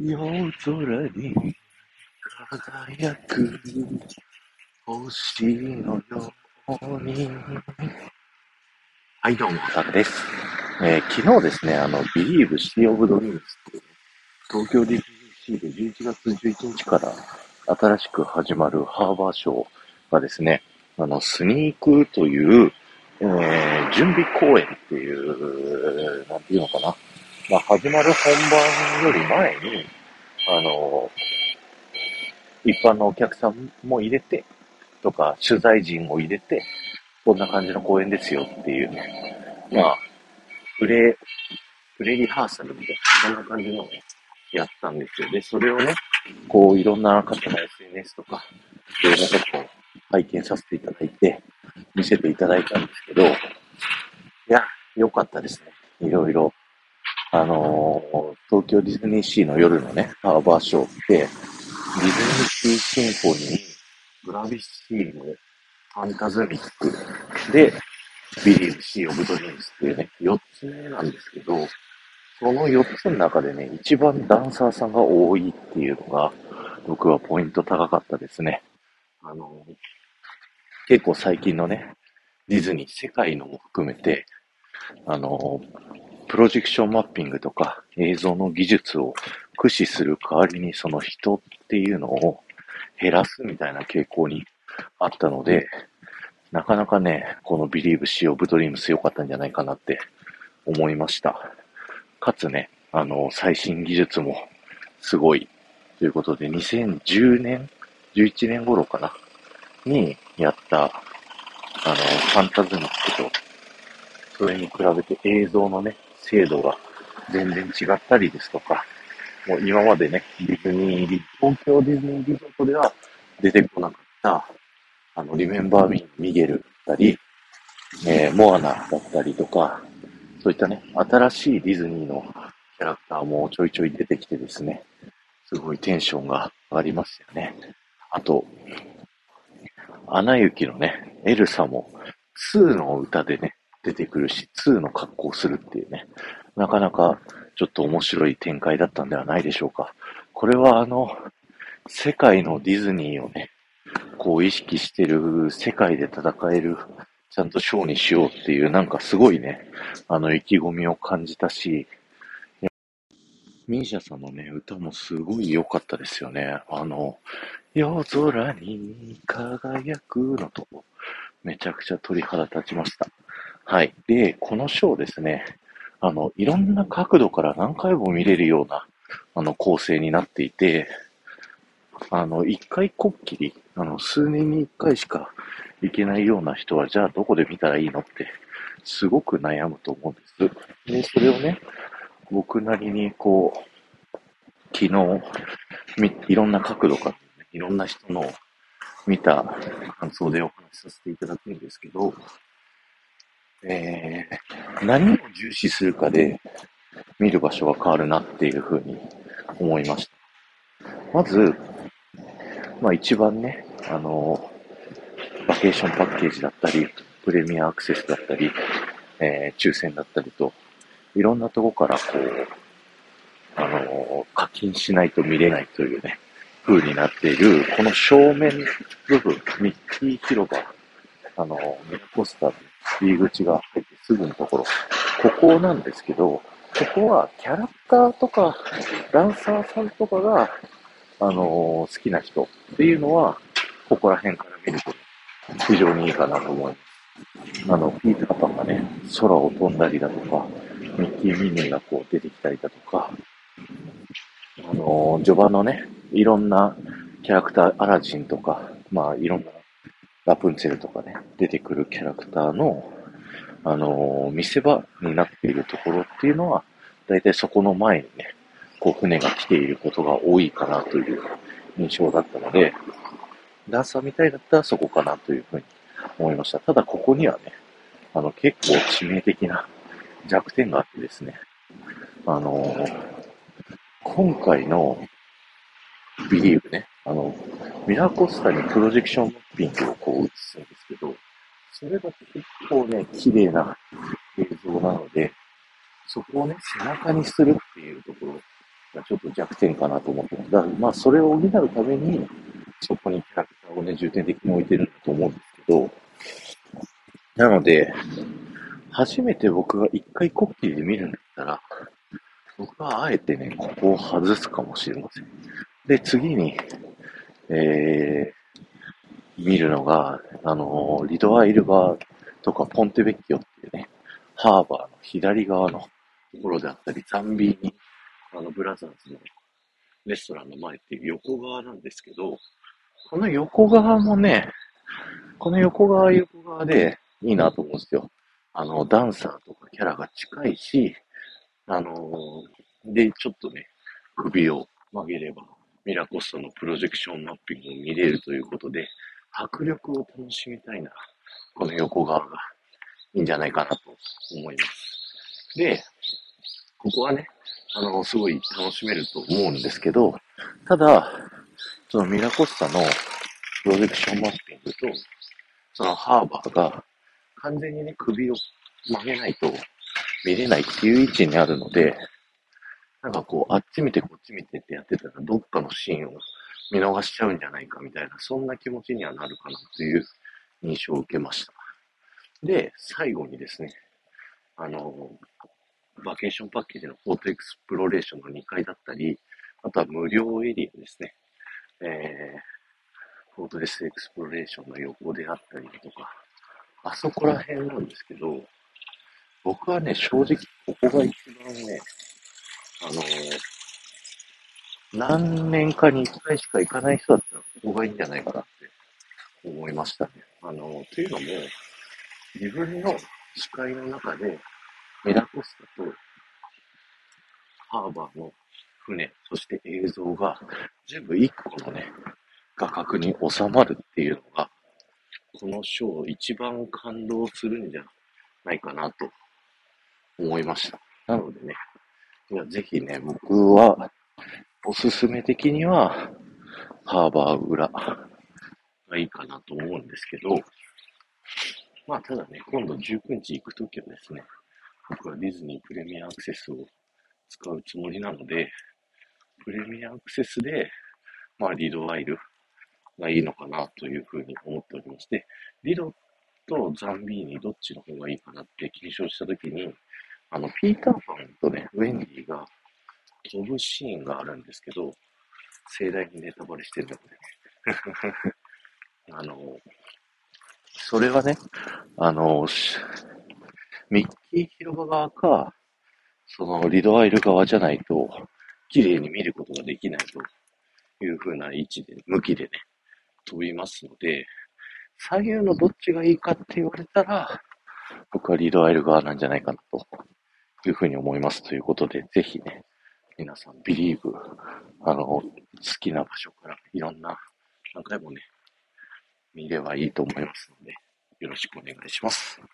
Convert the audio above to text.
夜空に輝く星のように。はい、どうも、タクです。えー、昨日ですね、あの、Believe City of Dreams っていう、東京ディズニーシーで11月11日から新しく始まるハーバーショーがですね、あの、スニークという、えー、準備公演っていう、なんていうのかな。まあ、始まる本番より前に、あの、一般のお客さんも入れて、とか、取材陣を入れて、こんな感じの公演ですよっていうね。まあ、プレ、プレリハーサルみたいな、そんな感じのをね、やったんですよ。で、それをね、こう、いろんな方の SNS とか、動画とかを拝見させていただいて、見せていただいたんですけど、いや、良かったですね。いろいろ。あのー、東京ディズニーシーの夜のね、ハーバーショーって、ディズニーシーシンフォニー、ブラヴィッシーモ、ファンタズミックで、ビリーブシー・オブ・ドリームスっていうね、4つ目なんですけど、その4つの中でね、一番ダンサーさんが多いっていうのが、僕はポイント高かったですね。あの、結構最近のね、ディズニー、世界のも含めて、あの、プロジェクションマッピングとか映像の技術を駆使する代わりにその人っていうのを減らすみたいな傾向にあったので、なかなかね、この Believe Sea of Dreams 良かったんじゃないかなって思いました。かつね、あの、最新技術もすごいということで、2010年、11年頃かなにやった、あの、ファンタズミックと、それに比べて映像のね、精度が全然違ったりですとか、もう今までね、ディズニー、東京ディズニーリゾートでは出てこなかった、あの、リメンバーミーミゲルだったり、えー、モアナだったりとか、そういったね、新しいディズニーのキャラクターもちょいちょい出てきてですね、すごいテンションが上がりますよね。あと、アナ雪のね、エルサも2の歌でね、出てくるし、2の格好をするっていうね、なかなかちょっと面白い展開だったんではないでしょうか。これはあの、世界のディズニーをね、こう意識してる世界で戦える、ちゃんとショーにしようっていう、なんかすごいね、あの意気込みを感じたし、ミーシャさんのね、歌もすごい良かったですよね。あの、夜空に輝くのと、めちゃくちゃ鳥肌立ちました。はい。で、このショーですね、あの、いろんな角度から何回も見れるような、あの、構成になっていて、あの、一回こっきり、あの、数年に一回しか行けないような人は、じゃあどこで見たらいいのって、すごく悩むと思うんです。で、それをね、僕なりにこう、昨日、いろんな角度から、いろんな人の見た感想でお話しさせていただくんですけど、えー、何を重視するかで見る場所が変わるなっていうふうに思いました。まず、まあ一番ね、あの、バケーションパッケージだったり、プレミアアクセスだったり、えー、抽選だったりと、いろんなとこからこう、あの、課金しないと見れないというね、風になっている、この正面部分、ミッキー広場、あの、メラコスター入り口が入ってすぐのところ、ここなんですけど、ここはキャラクターとか、ダンサーさんとかが、あの好きな人っていうのは、ここら辺から見ると非常にいいかなと思います。あの、ピーターパンがね、空を飛んだりだとか、ミッキー・ミニーがこう出てきたりだとか、あのー、序盤のね、いろんなキャラクター、アラジンとか、まあいろんなラプンツェルとかね、出てくるキャラクターの、あのー、見せ場になっているところっていうのは、だいたいそこの前にね、こう船が来ていることが多いかなという印象だったので、ダンサーみたいだったらそこかなというふうに思いました。ただここにはね、あの結構致命的な弱点があってですね、あの今回のビリーブね、あの、ミラーコスタにプロジェクションマッピングをこう映すんですけど、それが結構ね、綺麗な映像なので、そこをね、背中にするっていうところがちょっと弱点かなと思ってます。だからまあ、それを補うために、そこにキャラクターをね、重点的に置いてるんだと思うんですけど、なので、初めて僕が一回コッキーで見るんだったら、僕はあえてね、ここを外すかもしれません。で、次に、えー、見るのが、あの、リドアイルバーとかポンテベッキオっていうね、ハーバーの左側のところであったり、ザンビーニ、あの、ブラザーズのレストランの前っていう横側なんですけど、この横側もね、この横側横側でいいなと思うんですよ。あの、ダンサーとかキャラが近いし、あのー、で、ちょっとね、首を曲げれば、ミラコストのプロジェクションマッピングを見れるということで、迫力を楽しみたいな、この横側がいいんじゃないかなと思います。で、ここはね、あの、すごい楽しめると思うんですけど、ただ、そのミラコスタのプロジェクションマッピングと、そのハーバーが完全にね、首を曲げないと見れないっていう位置にあるので、なんかこう、あっち見てこっち見てってやってたら、どっかのシーンを見逃しちゃうんじゃないかみたいな、そんな気持ちにはなるかなという印象を受けました。で、最後にですね、あの、バケーションパッケージのフォートレスエクスプロレーションの2階だったり、あとは無料エリアですね。えー、フォートレスエクスプロレーションの横であったりだとか、あそこら辺なんですけど、僕はね、正直ここが一番ね、あのー、何年かに一回しか行かない人だったら、ここがいいんじゃないかなって思いましたね。あのー、というのも、自分の視界の中で、メラコスタとハーバーの船、そして映像が全部一個のね、画角に収まるっていうのが、このショー一番感動するんじゃないかなと思いました。なのでね、いやぜひね、僕は、おすすめ的には、ハーバー裏がいいかなと思うんですけど、まあ、ただね、今度19日行くときはですね、僕はディズニープレミアアクセスを使うつもりなので、プレミアアクセスで、まあ、リドワイルがいいのかなというふうに思っておりまして、リドとザンビーニどっちの方がいいかなって検証したときに、あの、ピーターパンとね、ウェンディが飛ぶシーンがあるんですけど、盛大にネタバレしてるのでね。あの、それはね、あの、ミッキー広場側か、そのリドアイル側じゃないと、綺麗に見ることができないという風な位置で、向きでね、飛びますので、左右のどっちがいいかって言われたら、僕はリードアイル側なんじゃないかなというふうに思いますということで、ぜひね、皆さん、ビリーブ、あの、好きな場所からいろんな、何回もね、見ればいいと思いますので、よろしくお願いします。